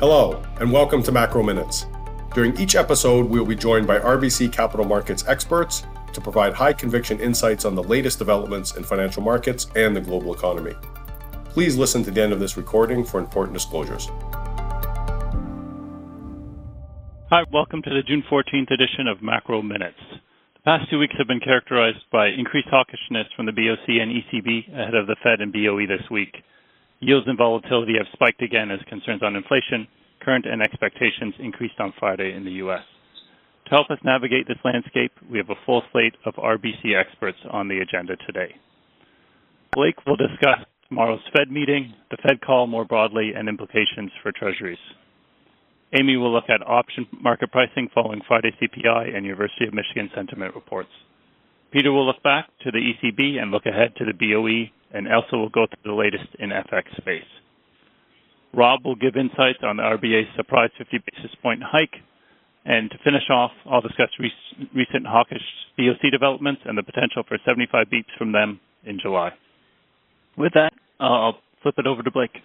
Hello, and welcome to Macro Minutes. During each episode, we will be joined by RBC Capital Markets experts to provide high conviction insights on the latest developments in financial markets and the global economy. Please listen to the end of this recording for important disclosures. Hi, welcome to the June 14th edition of Macro Minutes. The past two weeks have been characterized by increased hawkishness from the BOC and ECB ahead of the Fed and BOE this week. Yields and volatility have spiked again as concerns on inflation, current and expectations increased on Friday in the U.S. To help us navigate this landscape, we have a full slate of RBC experts on the agenda today. Blake will discuss tomorrow's Fed meeting, the Fed call more broadly, and implications for treasuries. Amy will look at option market pricing following Friday CPI and University of Michigan sentiment reports. Peter will look back to the ECB and look ahead to the BOE and Elsa will go through the latest in FX space. Rob will give insights on the RBA's surprise 50 basis point hike. And to finish off, I'll discuss re- recent hawkish BOC developments and the potential for 75 beeps from them in July. With that, I'll flip it over to Blake.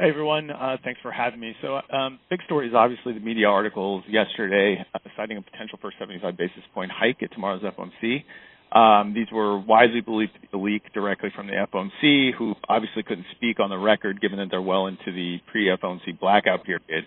Hey everyone, uh, thanks for having me. So, um, big story is obviously the media articles yesterday uh, citing a potential for 75 basis point hike at tomorrow's FOMC. Um, these were widely believed to be a leak directly from the FOMC, who obviously couldn't speak on the record given that they're well into the pre-FOMC blackout period.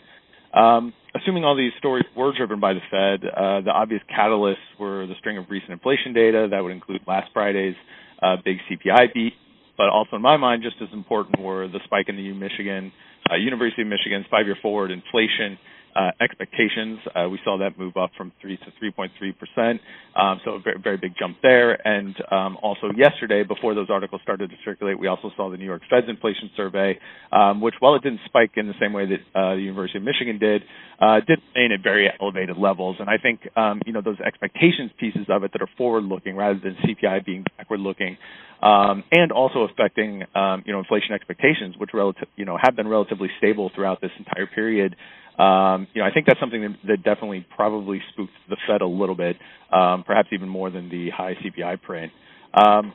Um, assuming all these stories were driven by the Fed, uh, the obvious catalysts were the string of recent inflation data that would include last Friday's uh, big CPI beat, but also in my mind, just as important were the spike in the U Michigan, uh, University of Michigan's five-year forward inflation uh, expectations. Uh, we saw that move up from 3 to 3.3 percent, um, so a very, very big jump there. And um, also yesterday, before those articles started to circulate, we also saw the New York Fed's inflation survey, um, which, while it didn't spike in the same way that uh, the University of Michigan did, uh, did remain at very elevated levels. And I think um, you know those expectations pieces of it that are forward-looking rather than CPI being backward-looking, um, and also affecting um, you know inflation expectations, which relative you know have been relatively stable throughout this entire period. Um, you know, I think that's something that, that, definitely probably spooked the Fed a little bit, um, perhaps even more than the high CPI print. Um,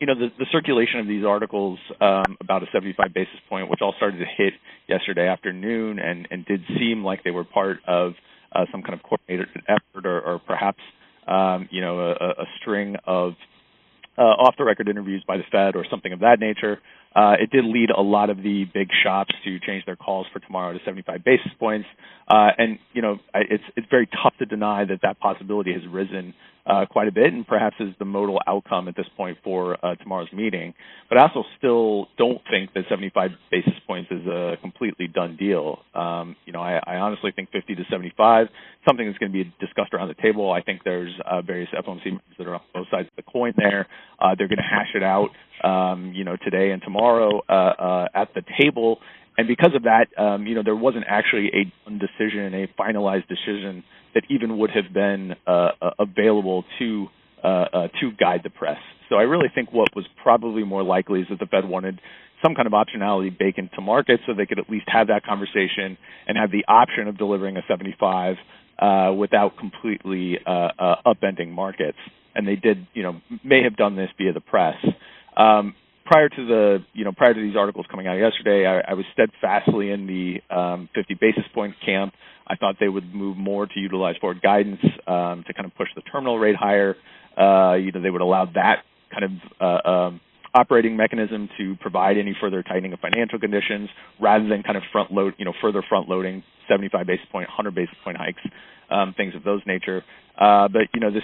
you know, the, the, circulation of these articles um, about a 75 basis point, which all started to hit yesterday afternoon, and, and did seem like they were part of uh, some kind of coordinated effort, or, or perhaps um, you know a, a string of uh, off the record interviews by the Fed or something of that nature. Uh, it did lead a lot of the big shops to change their calls for tomorrow to 75 basis points. Uh, and you know, it's it's very tough to deny that that possibility has risen uh, quite a bit, and perhaps is the modal outcome at this point for uh, tomorrow's meeting. But I also still don't think that 75 basis points is a completely done deal. Um, you know, I, I honestly think 50 to 75 something that's going to be discussed around the table. I think there's uh, various FOMC members that are on both sides of the coin there. Uh, they're going to hash it out, um, you know, today and tomorrow uh, uh, at the table. And because of that, um, you know, there wasn't actually a decision, a finalized decision that even would have been uh, uh, available to uh, to guide the press. So I really think what was probably more likely is that the Fed wanted some kind of optionality baked into markets so they could at least have that conversation and have the option of delivering a 75 uh, without completely uh, uh, upending markets. And they did, you know, may have done this via the press. Um, prior to the, you know, prior to these articles coming out yesterday, I, I was steadfastly in the um, 50 basis point camp. I thought they would move more to utilize forward guidance um, to kind of push the terminal rate higher. Uh, you know, they would allow that kind of uh, um, operating mechanism to provide any further tightening of financial conditions rather than kind of front load, you know, further front loading 75 basis point, 100 basis point hikes, um, things of those nature. Uh, but you know, this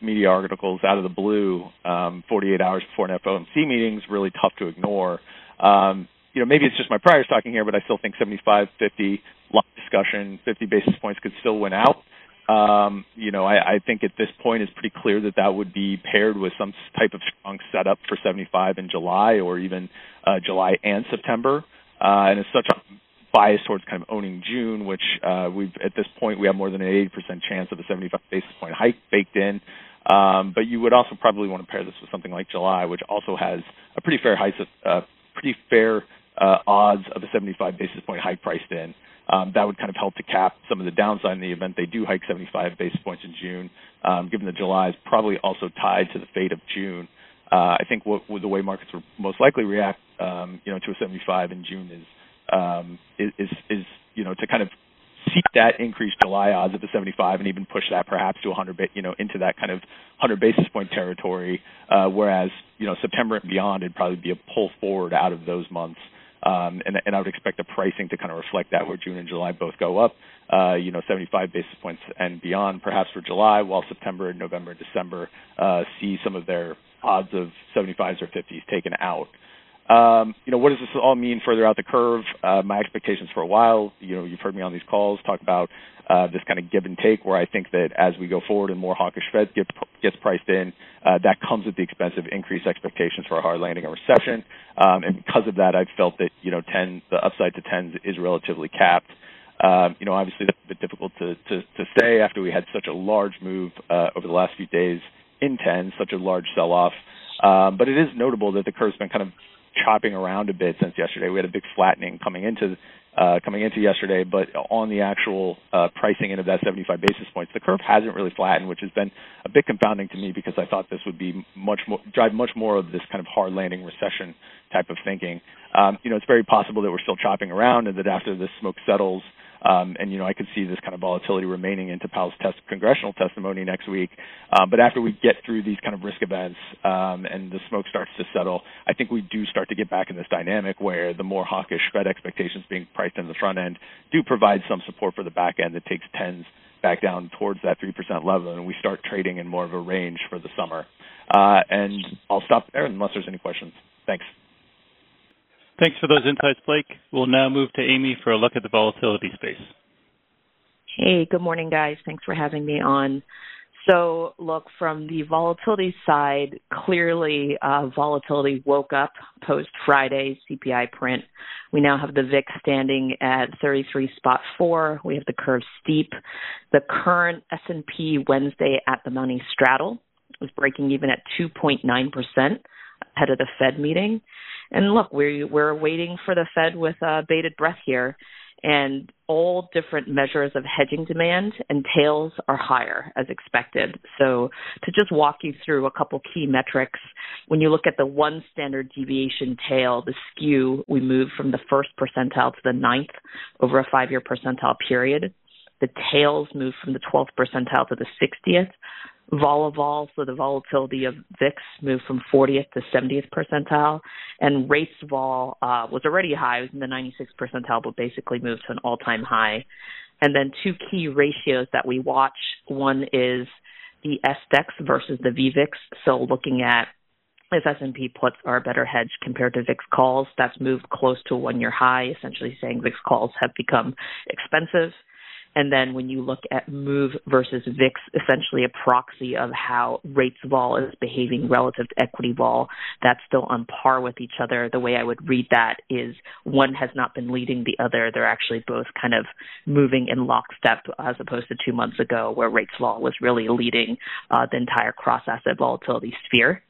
media articles out of the blue, um, 48 hours before an FOMC meeting is really tough to ignore. Um, you know, maybe it's just my priors talking here, but I still think 75, 50, long discussion, 50 basis points could still win out. Um, you know, I, I think at this point it's pretty clear that that would be paired with some type of strong setup for 75 in July or even uh, July and September. Uh, and it's such a bias towards kind of owning June, which uh, we've at this point we have more than an 80% chance of a 75 basis point hike baked in. Um, but you would also probably want to pair this with something like July, which also has a pretty fair hike, uh, pretty fair uh, odds of a 75 basis point hike priced in. Um, that would kind of help to cap some of the downside in the event they do hike 75 basis points in June, um, given that July is probably also tied to the fate of June. Uh, I think what, the way markets will most likely react, um, you know, to a 75 in June is um, is, is, is you know to kind of seek that increased July odds of the 75 and even push that perhaps to 100, you know, into that kind of 100 basis point territory. Uh, whereas, you know, September and beyond, it'd probably be a pull forward out of those months. Um, and, and I would expect the pricing to kind of reflect that, where June and July both go up, uh, you know, 75 basis points and beyond, perhaps for July, while September and November and December uh, see some of their odds of 75s or 50s taken out. Um, you know, what does this all mean further out the curve? Uh, my expectations for a while, you know, you've heard me on these calls talk about uh, this kind of give and take, where I think that as we go forward and more hawkish Fed get, gets priced in, uh, that comes at the expense of increased expectations for a hard landing or recession. Um, and because of that, I've felt that you know 10, the upside to 10s is relatively capped. Um, you know, obviously it's a bit difficult to, to, to say after we had such a large move uh, over the last few days in 10, such a large sell-off. Um, but it is notable that the curve's been kind of chopping around a bit since yesterday. We had a big flattening coming into uh, coming into yesterday, but on the actual uh, pricing in of that 75 basis points, the curve hasn't really flattened, which has been a bit confounding to me because I thought this would be much more drive much more of this kind of hard landing recession type of thinking. Um, you know, it's very possible that we're still chopping around, and that after this smoke settles, um, and you know, I could see this kind of volatility remaining into Powell's test, congressional testimony next week. Um, but after we get through these kind of risk events um, and the smoke starts to settle, I think we do start to get back in this dynamic where the more hawkish Fed expectations being priced in the front end do provide some support for the back end that takes tens back down towards that 3% level, and we start trading in more of a range for the summer. Uh, and I'll stop there unless there's any questions. Thanks. Thanks for those insights, Blake. We'll now move to Amy for a look at the volatility space. Hey, good morning, guys. Thanks for having me on. So, look, from the volatility side, clearly uh, volatility woke up post Friday's CPI print. We now have the VIX standing at 33 spot four. We have the curve steep. The current S&P Wednesday at the money straddle was breaking even at 2.9% ahead of the Fed meeting. And look, we we're waiting for the Fed with uh, bated breath here, and all different measures of hedging demand and tails are higher as expected. So to just walk you through a couple key metrics, when you look at the one standard deviation tail, the skew, we move from the first percentile to the ninth over a five-year percentile period. The tails move from the 12th percentile to the 60th Vol-of-vol, so the volatility of VIX moved from 40th to 70th percentile, and rates vol uh, was already high, it was in the 96th percentile, but basically moved to an all-time high. And then two key ratios that we watch. One is the SDEX versus the VVIX. So looking at if S&P puts are a better hedge compared to VIX calls, that's moved close to a one-year high, essentially saying VIX calls have become expensive. And then when you look at move versus VIX, essentially a proxy of how rates vol is behaving relative to equity vol, that's still on par with each other. The way I would read that is one has not been leading the other. They're actually both kind of moving in lockstep as opposed to two months ago where rates vol was really leading uh, the entire cross asset volatility sphere.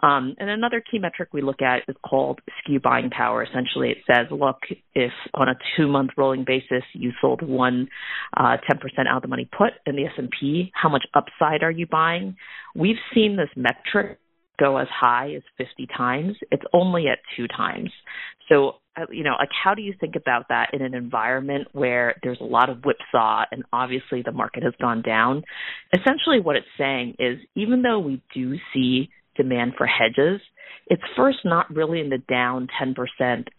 Um, and another key metric we look at is called skew buying power. Essentially, it says, look, if on a two-month rolling basis you sold one uh, 10% out of the money put in the S&P, how much upside are you buying? We've seen this metric go as high as 50 times. It's only at two times. So, uh, you know, like how do you think about that in an environment where there's a lot of whipsaw and obviously the market has gone down? Essentially, what it's saying is even though we do see demand for hedges, it's first not really in the down 10%,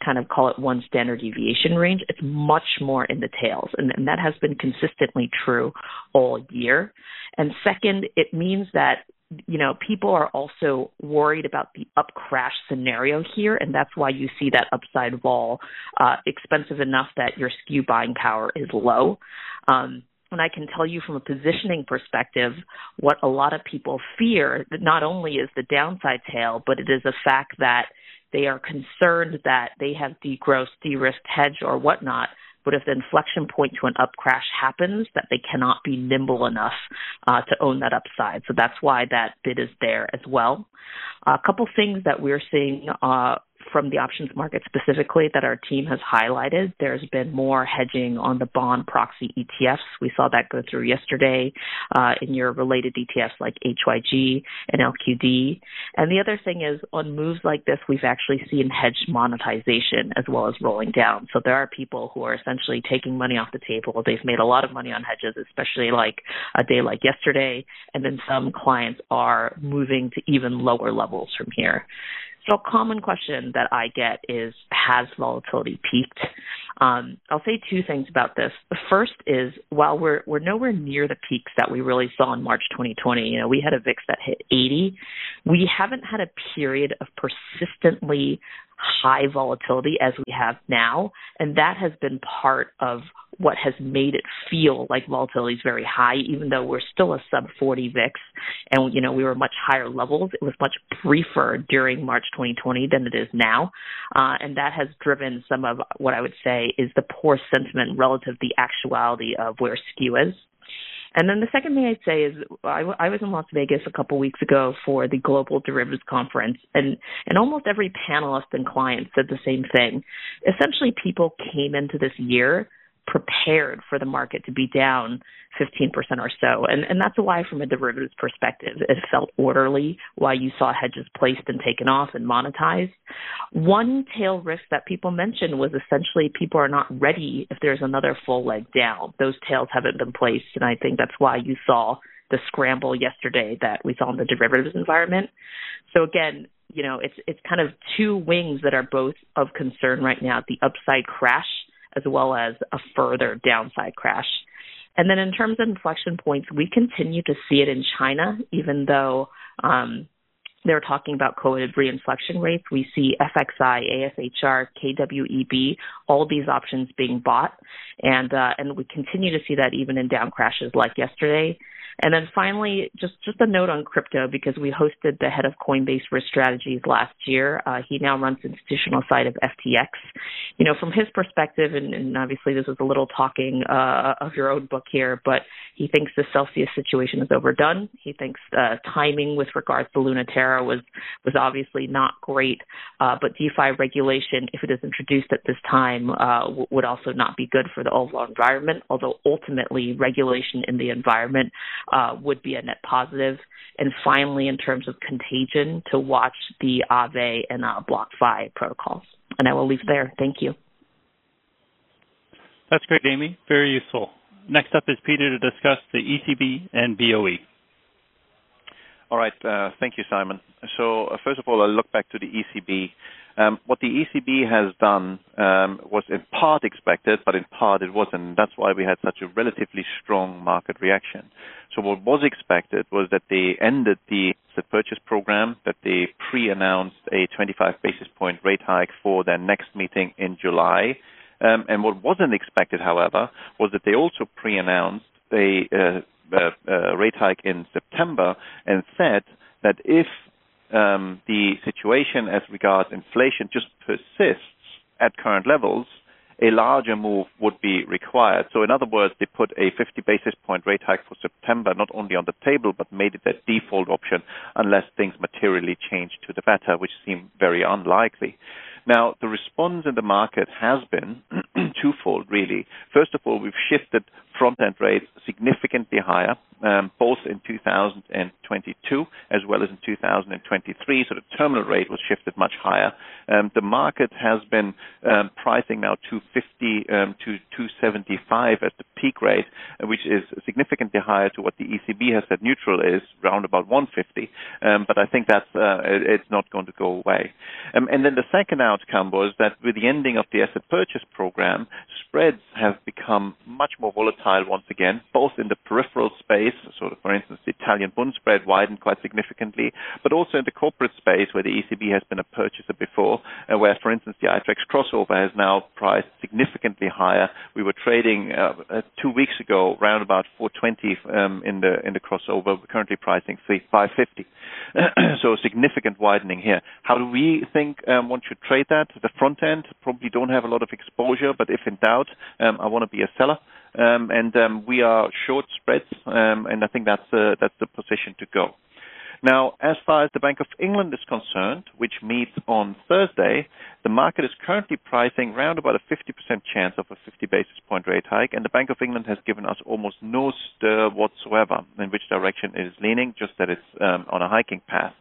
kind of call it one standard deviation range. It's much more in the tails. And, and that has been consistently true all year. And second, it means that you know, people are also worried about the up crash scenario here, and that's why you see that upside vol uh, expensive enough that your skew buying power is low. Um, and I can tell you from a positioning perspective, what a lot of people fear that not only is the downside tail, but it is a fact that they are concerned that they have degrossed, de-risked hedge or whatnot. But if the inflection point to an up crash happens, that they cannot be nimble enough uh, to own that upside. So that's why that bid is there as well. A couple things that we're seeing uh, from the options market specifically that our team has highlighted, there's been more hedging on the bond proxy ETFs. We saw that go through yesterday uh, in your related ETFs like HYG and LQD. And the other thing is on moves like this, we've actually seen hedge monetization as well as rolling down. So there are people who are essentially taking money off the table. They've made a lot of money on hedges, especially like a day like yesterday. And then some clients are moving to even lower levels from here. A common question that I get is, has volatility peaked? Um, I'll say two things about this. The first is, while we're we're nowhere near the peaks that we really saw in March 2020, you know, we had a VIX that hit 80. We haven't had a period of persistently high volatility as we have now, and that has been part of what has made it feel like volatility is very high, even though we're still a sub 40 VIX, and you know we were much higher levels. It was much briefer during March 2020 than it is now, uh, and that has driven some of what I would say is the poor sentiment relative to the actuality of where skew is. And then the second thing I'd say is I, I was in Las Vegas a couple weeks ago for the Global Derivatives Conference, and, and almost every panelist and client said the same thing. Essentially, people came into this year prepared for the market to be down 15% or so. And, and that's why, from a derivatives perspective, it felt orderly, why you saw hedges placed and taken off and monetized. One tail risk that people mentioned was essentially people are not ready if there's another full leg down. Those tails haven't been placed, and I think that's why you saw the scramble yesterday that we saw in the derivatives environment. So again, you know, it's it's kind of two wings that are both of concern right now: the upside crash as well as a further downside crash. And then in terms of inflection points, we continue to see it in China, even though um, they're talking about COVID reinflection rates. We see FXI, ASHR, KWEB, all these options being bought, and uh, and we continue to see that even in down crashes like yesterday. And then finally, just just a note on crypto because we hosted the head of Coinbase Risk Strategies last year. Uh, he now runs the institutional side of FTX. You know, from his perspective, and, and obviously this is a little talking uh, of your own book here, but he thinks the Celsius situation is overdone. He thinks uh, timing with regards to Luna Terra was was obviously not great, uh, but DeFi regulation, if it is introduced at this time, uh, w- would also not be good for the overall environment. Although ultimately, regulation in the environment uh, would be a net positive. And finally, in terms of contagion, to watch the Aave and uh, BlockFi protocols. And I will leave there. Thank you. That's great, Amy. Very useful. Next up is Peter to discuss the ECB and BOE. All right. Uh, thank you, Simon. So uh, first of all, I'll look back to the ECB. Um, what the ECB has done um, was in part expected, but in part it wasn't. That's why we had such a relatively strong market reaction. So what was expected was that they ended the purchase program, that they pre-announced a 25 basis point rate hike for their next meeting in July. Um, and what wasn't expected, however, was that they also pre-announced a uh, uh, uh, rate hike in September and said that if um, the situation as regards inflation just persists at current levels, a larger move would be required. So, in other words, they put a 50 basis point rate hike for September not only on the table, but made it a default option unless things materially change to the better, which seem very unlikely. Now, the response in the market has been twofold, really. First of all, we've shifted front-end rates significantly higher, um, both in 2022 as well as in 2023. So the terminal rate was shifted much higher. Um, the market has been um, pricing now 250 um, to 275 at the peak rate, which is significantly higher to what the ECB has said neutral is, around about 150. Um, but I think that's uh, it's not going to go away. Um, and then the second outcome was that with the ending of the asset purchase program, spreads have become much more volatile once again, both in the peripheral space, so for instance, the Italian Bund spread widened quite significantly, but also in the corporate space where the ECB has been a purchaser before, and where, for instance, the iTraxx crossover has now priced significantly higher. We were trading uh, uh, two weeks ago around about 420 um, in the in the crossover. We're currently pricing 550. so significant widening here. How do we think um, one should trade that? The front end probably don't have a lot of exposure, but if in doubt, um, I want to be a seller. Um, and um, we are short spreads, um, and I think that's uh, that's the position to go. Now, as far as the Bank of England is concerned, which meets on Thursday, the market is currently pricing around about a 50% chance of a 50 basis point rate hike, and the Bank of England has given us almost no stir whatsoever in which direction it is leaning, just that it's um, on a hiking path.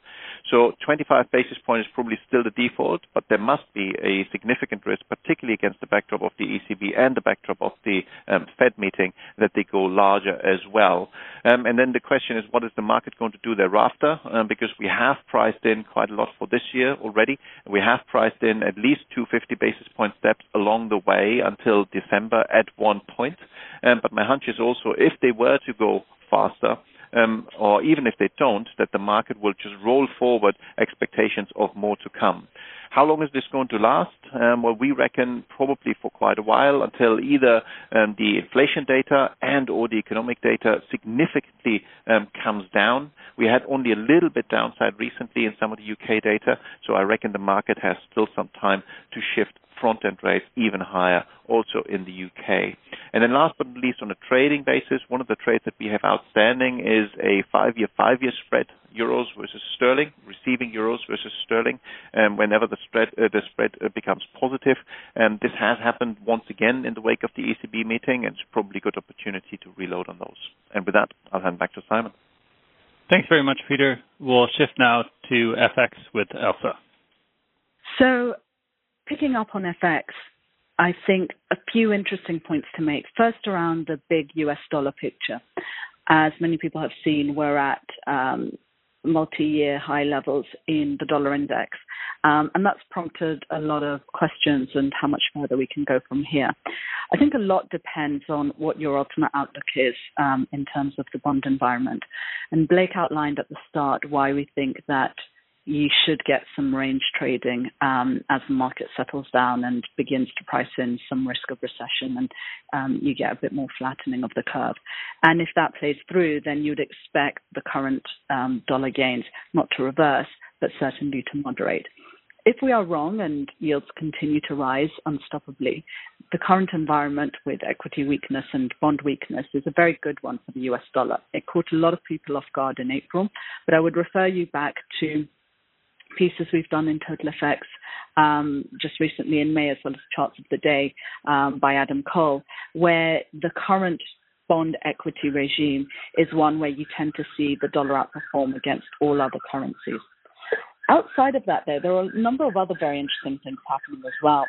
So 25 basis points is probably still the default, but there must be a significant risk, particularly against the backdrop of the ECB and the backdrop of the um, Fed meeting, that they go larger as well. Um, and then the question is, what is the market going to do thereafter? Um, because we have priced in quite a lot for this year already. We have priced in at least two 50 basis point steps along the way until December at one point. Um, but my hunch is also if they were to go faster, um, or even if they don't, that the market will just roll forward expectations of more to come. How long is this going to last? Um, well, we reckon probably for quite a while until either um, the inflation data and or the economic data significantly um, comes down. We had only a little bit downside recently in some of the UK data, so I reckon the market has still some time to shift front-end rates even higher also in the UK. And then last but not least, on a trading basis, one of the trades that we have outstanding is a five-year, five-year spread, euros versus sterling, receiving euros versus sterling, um, whenever the spread, uh, the spread uh, becomes positive. And this has happened once again in the wake of the ECB meeting, and it's probably a good opportunity to reload on those. And with that, I'll hand back to Simon. Thanks very much, Peter. We'll shift now to FX with Elsa. So picking up on FX, I think a few interesting points to make. First, around the big US dollar picture. As many people have seen, we're at um, multi year high levels in the dollar index. Um, and that's prompted a lot of questions and how much further we can go from here. I think a lot depends on what your ultimate outlook is um, in terms of the bond environment. And Blake outlined at the start why we think that you should get some range trading um, as the market settles down and begins to price in some risk of recession and um, you get a bit more flattening of the curve. And if that plays through, then you'd expect the current um, dollar gains not to reverse, but certainly to moderate. If we are wrong and yields continue to rise unstoppably, the current environment with equity weakness and bond weakness is a very good one for the US dollar. It caught a lot of people off guard in April, but I would refer you back to pieces we've done in Total FX um, just recently in May, as well as charts of the day um, by Adam Cole, where the current bond equity regime is one where you tend to see the dollar outperform against all other currencies. Outside of that, though, there are a number of other very interesting things happening as well.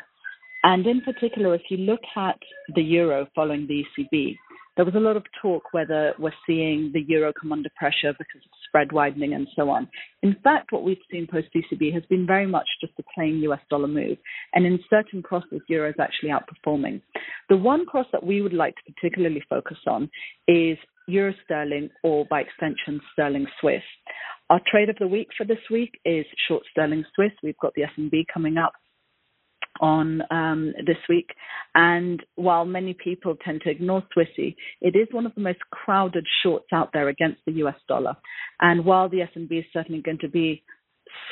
And in particular, if you look at the euro following the ECB, there was a lot of talk whether we're seeing the euro come under pressure because of spread widening and so on. In fact, what we've seen post ECB has been very much just a plain US dollar move. And in certain crosses, euro is actually outperforming. The one cross that we would like to particularly focus on is euro sterling or by extension sterling Swiss. Our trade of the week for this week is short sterling Swiss. We've got the SNB coming up on um, this week. And while many people tend to ignore Swissy, it is one of the most crowded shorts out there against the US dollar. And while the SNB is certainly going to be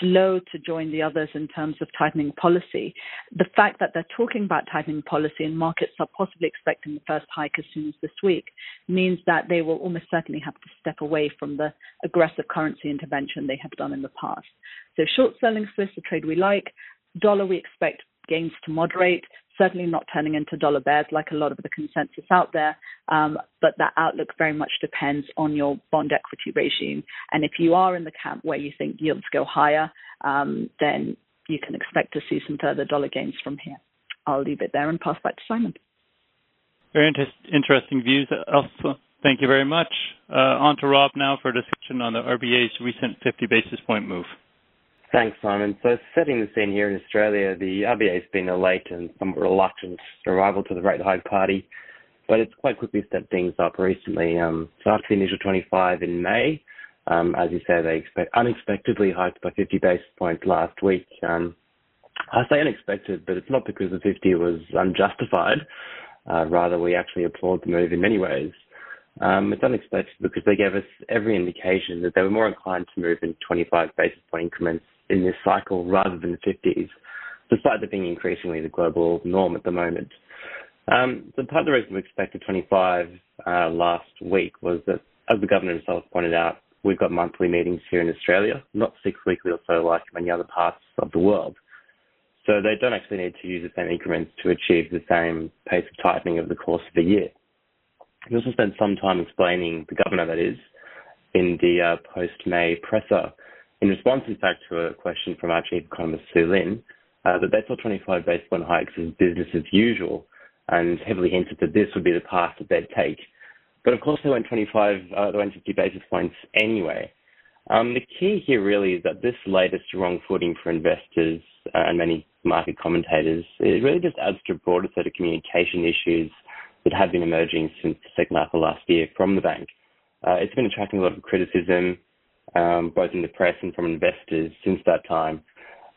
slow to join the others in terms of tightening policy. The fact that they're talking about tightening policy and markets are possibly expecting the first hike as soon as this week means that they will almost certainly have to step away from the aggressive currency intervention they have done in the past. So short selling Swiss, a trade we like. Dollar we expect gains to moderate, certainly not turning into dollar bears like a lot of the consensus out there. Um, but that outlook very much depends on your bond equity regime. And if you are in the camp where you think yields go higher, um, then you can expect to see some further dollar gains from here. I'll leave it there and pass back to Simon. Very inter- interesting views, Elsa. Thank you very much. Uh, on to Rob now for a discussion on the RBA's recent 50 basis point move. Thanks, Simon. So setting the scene here in Australia, the RBA has been a late and somewhat reluctant arrival to the rate hike party, but it's quite quickly stepped things up recently. Um, so after the initial 25 in May, um, as you say, they expect, unexpectedly hiked by 50 basis points last week. Um, I say unexpected, but it's not because the 50 was unjustified. Uh, rather, we actually applaud the move in many ways. Um, it's unexpected because they gave us every indication that they were more inclined to move in 25 basis point increments in this cycle rather than the 50s, despite there being increasingly the global norm at the moment. Um, so part of the reason we expected 25 uh, last week was that, as the governor himself pointed out, we've got monthly meetings here in Australia, not six weekly or so like many other parts of the world. So they don't actually need to use the same increments to achieve the same pace of tightening over the course of the year. We also spent some time explaining, the governor that is, in the uh, post-May presser, in response, in fact, to a question from our chief economist, Su-Lin, uh, that they saw 25 basis point hikes as business as usual and heavily hinted that this would be the path that they'd take. But of course, they went 25, uh, they went 50 basis points anyway. Um, the key here really is that this latest wrong footing for investors and many market commentators, it really just adds to a broader set of communication issues that have been emerging since the second half of last year from the bank. Uh, it's been attracting a lot of criticism, um, both in the press and from investors since that time.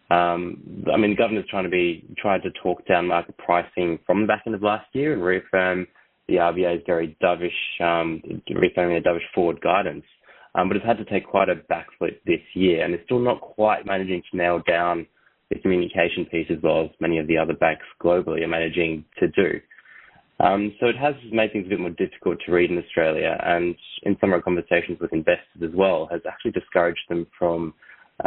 Um, I mean, the governor's trying to be trying to talk down market pricing from the back end of last year and reaffirm the RBA's very dovish, um, reaffirming the dovish forward guidance. Um, but it's had to take quite a backflip this year, and it's still not quite managing to nail down the communication piece as well as many of the other banks globally are managing to do. Um, so it has made things a bit more difficult to read in Australia, and in some of our conversations with investors as well, has actually discouraged them from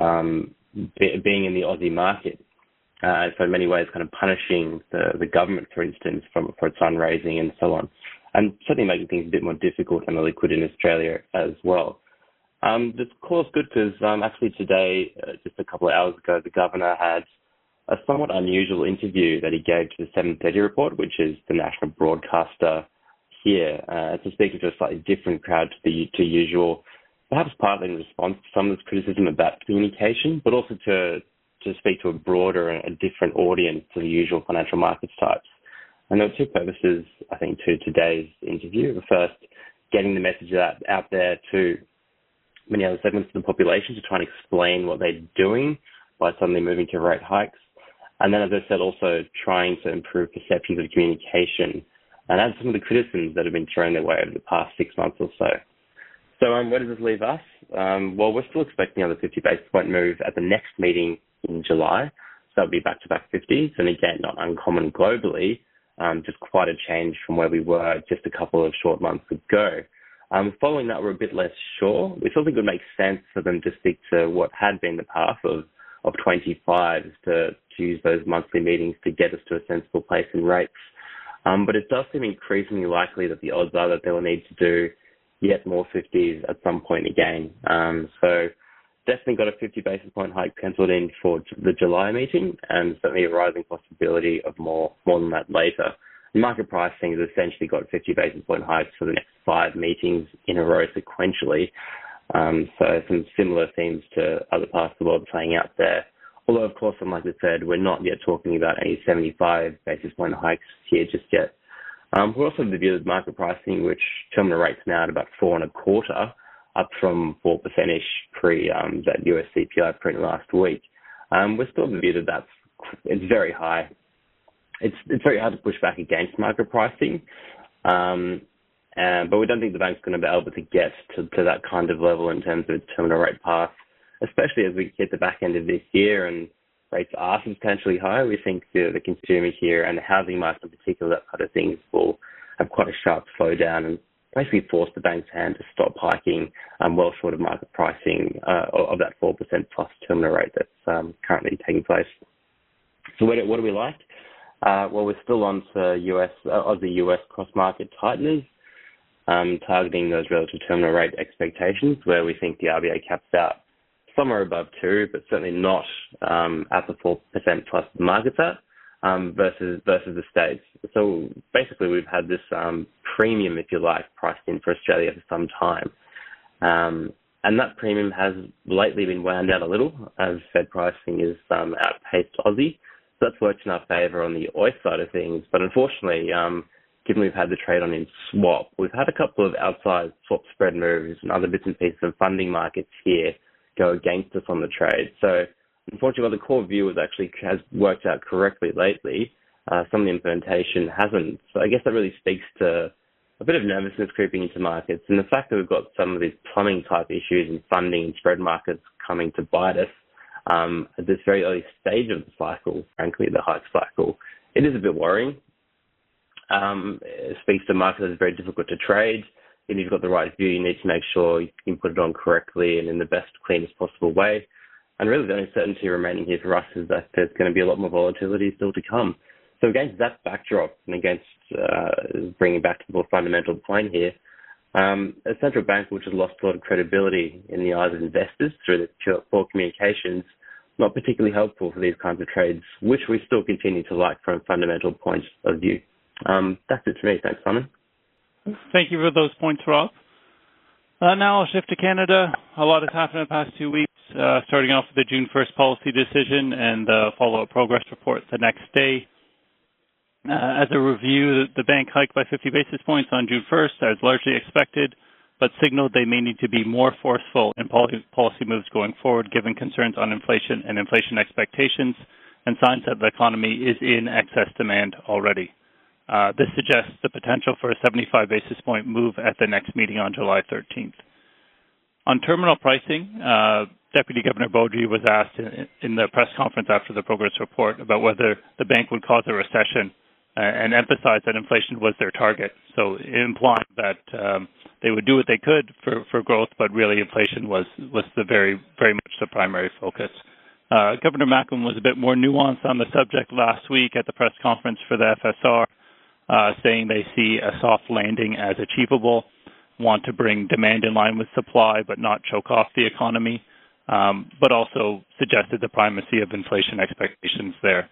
um, be, being in the Aussie market. Uh, so in many ways, kind of punishing the, the government, for instance, from, for its fundraising and so on, and certainly making things a bit more difficult and illiquid in Australia as well. Um, this call is good because um, actually today, uh, just a couple of hours ago, the governor had a somewhat unusual interview that he gave to the 7:30 report, which is the national broadcaster here, uh, to speak to a slightly different crowd to the to usual, perhaps partly in response to some of this criticism about communication, but also to to speak to a broader and a different audience to the usual financial markets types. And there are two purposes, I think, to today's interview. The first, getting the message out, out there to many other segments of the population to try and explain what they're doing by suddenly moving to rate hikes. And then, as I said, also trying to improve perceptions of communication and add some of the criticisms that have been thrown their way over the past six months or so. So, um, where does this leave us? Um, well, we're still expecting another 50 basis point move at the next meeting in July. So that'll be back to back 50s. And again, not uncommon globally, um, just quite a change from where we were just a couple of short months ago. Um, following that, we're a bit less sure. We still think it would make sense for them to stick to what had been the path of, of 25 to, to use those monthly meetings to get us to a sensible place in rates. Um, but it does seem increasingly likely that the odds are that they will need to do yet more 50s at some point again. Um, so definitely got a 50 basis point hike penciled in for the July meeting, and certainly a rising possibility of more more than that later. market pricing has essentially got 50 basis point hikes for the next five meetings in a row sequentially. Um, so some similar themes to other parts of the world playing out there. Although, of course, and like I said, we're not yet talking about any 75 basis point hikes here just yet. Um, we're also of the view that market pricing, which terminal rates now at about four and a quarter, up from 4% ish pre um, that US CPI print last week. Um, we're still of the view that that's it's very high. It's it's very hard to push back against market pricing, um, uh, but we don't think the bank's going to be able to get to, to that kind of level in terms of terminal rate path, especially as we hit the back end of this year and rates are substantially higher. We think the, the consumer here and the housing market in particular, that kind of things will have quite a sharp slowdown and basically force the bank's hand to stop hiking um, well short of market pricing uh, of that 4% plus terminal rate that's um, currently taking place. So what, what do we like? Uh, well, we're still on to US, uh, Aussie US cross-market tighteners, um, targeting those relative terminal rate expectations where we think the RBA caps out somewhere above two, but certainly not um, at the 4% plus the market's at um, versus versus the states. So basically, we've had this um, premium, if you like, priced in for Australia for some time, um, and that premium has lately been wound out a little as Fed pricing is um, outpaced Aussie. So that's worked in our favour on the OIS side of things, but unfortunately. Um, given we've had the trade on in swap, we've had a couple of outside swap spread moves and other bits and pieces of funding markets here go against us on the trade. So unfortunately, while the core view was actually has worked out correctly lately, uh, some of the implementation hasn't. So I guess that really speaks to a bit of nervousness creeping into markets, and the fact that we've got some of these plumbing type issues in funding and spread markets coming to bite us um, at this very early stage of the cycle, frankly, the hike cycle, it is a bit worrying. Um, it speaks to markets that are very difficult to trade. If you've got the right view, you need to make sure you can put it on correctly and in the best, cleanest possible way. And really, the only certainty remaining here for us is that there's going to be a lot more volatility still to come. So against that backdrop and against uh, bringing back to the more fundamental point here, um, a central bank which has lost a lot of credibility in the eyes of investors through the poor communications, not particularly helpful for these kinds of trades, which we still continue to like from a fundamental point of view. Um, that's it for me. Thanks, Simon. Thank you for those points, Rob. Uh, now I'll shift to Canada. A lot has happened in the past two weeks, uh, starting off with the June 1st policy decision and the follow-up progress report the next day. Uh, as a review, the bank hiked by 50 basis points on June 1st, as largely expected, but signaled they may need to be more forceful in policy moves going forward, given concerns on inflation and inflation expectations, and signs that the economy is in excess demand already. Uh, this suggests the potential for a 75 basis point move at the next meeting on July 13th. On terminal pricing, uh, Deputy Governor Beaudry was asked in, the press conference after the progress report about whether the bank would cause a recession uh, and emphasized that inflation was their target. So implying that um, they would do what they could for, for growth, but really inflation was was the very very much the primary focus. Uh, Governor Macklem was a bit more nuanced on the subject last week at the press conference for the FSR uh, saying they see a soft landing as achievable, want to bring demand in line with supply but not choke off the economy, um, but also suggested the primacy of inflation expectations there.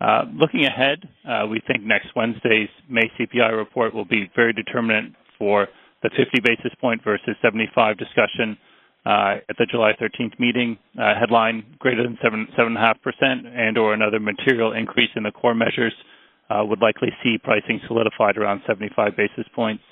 Uh, looking ahead, uh, we think next Wednesday's May CPI report will be very determinant for the 50 basis point versus 75 discussion uh, at the July 13th meeting. Uh, headline greater than 7, 7.5% and or another material increase in the core measures would likely see pricing solidified around 75 basis points.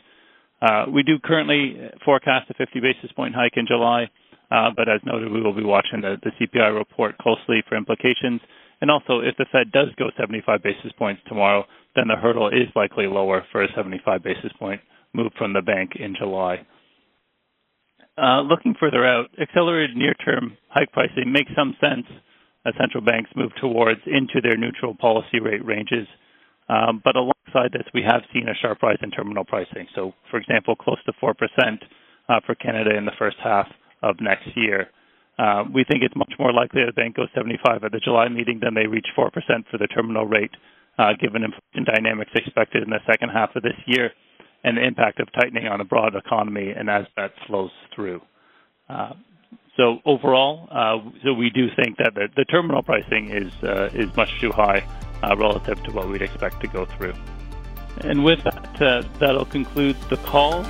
Uh, we do currently forecast a 50 basis point hike in July, uh, but as noted, we will be watching the, the CPI report closely for implications. And also, if the Fed does go 75 basis points tomorrow, then the hurdle is likely lower for a 75 basis point move from the bank in July. Uh, looking further out, accelerated near-term hike pricing makes some sense as central banks move towards into their neutral policy rate ranges um, but alongside this, we have seen a sharp rise in terminal pricing. So, for example, close to 4% uh, for Canada in the first half of next year. Uh, we think it's much more likely that bank goes 75 at the July meeting than they reach 4% for the terminal rate, uh, given inflation dynamics expected in the second half of this year and the impact of tightening on the broad economy and as that flows through. Uh, so overall, uh, so we do think that the, the terminal pricing is uh, is much too high uh, relative to what we'd expect to go through. And with that, uh, that'll conclude the call.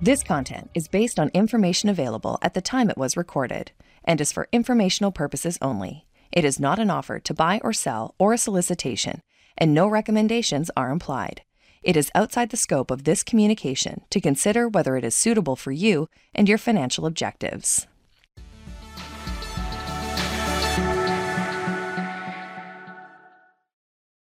This content is based on information available at the time it was recorded and is for informational purposes only. It is not an offer to buy or sell or a solicitation, and no recommendations are implied. It is outside the scope of this communication to consider whether it is suitable for you and your financial objectives.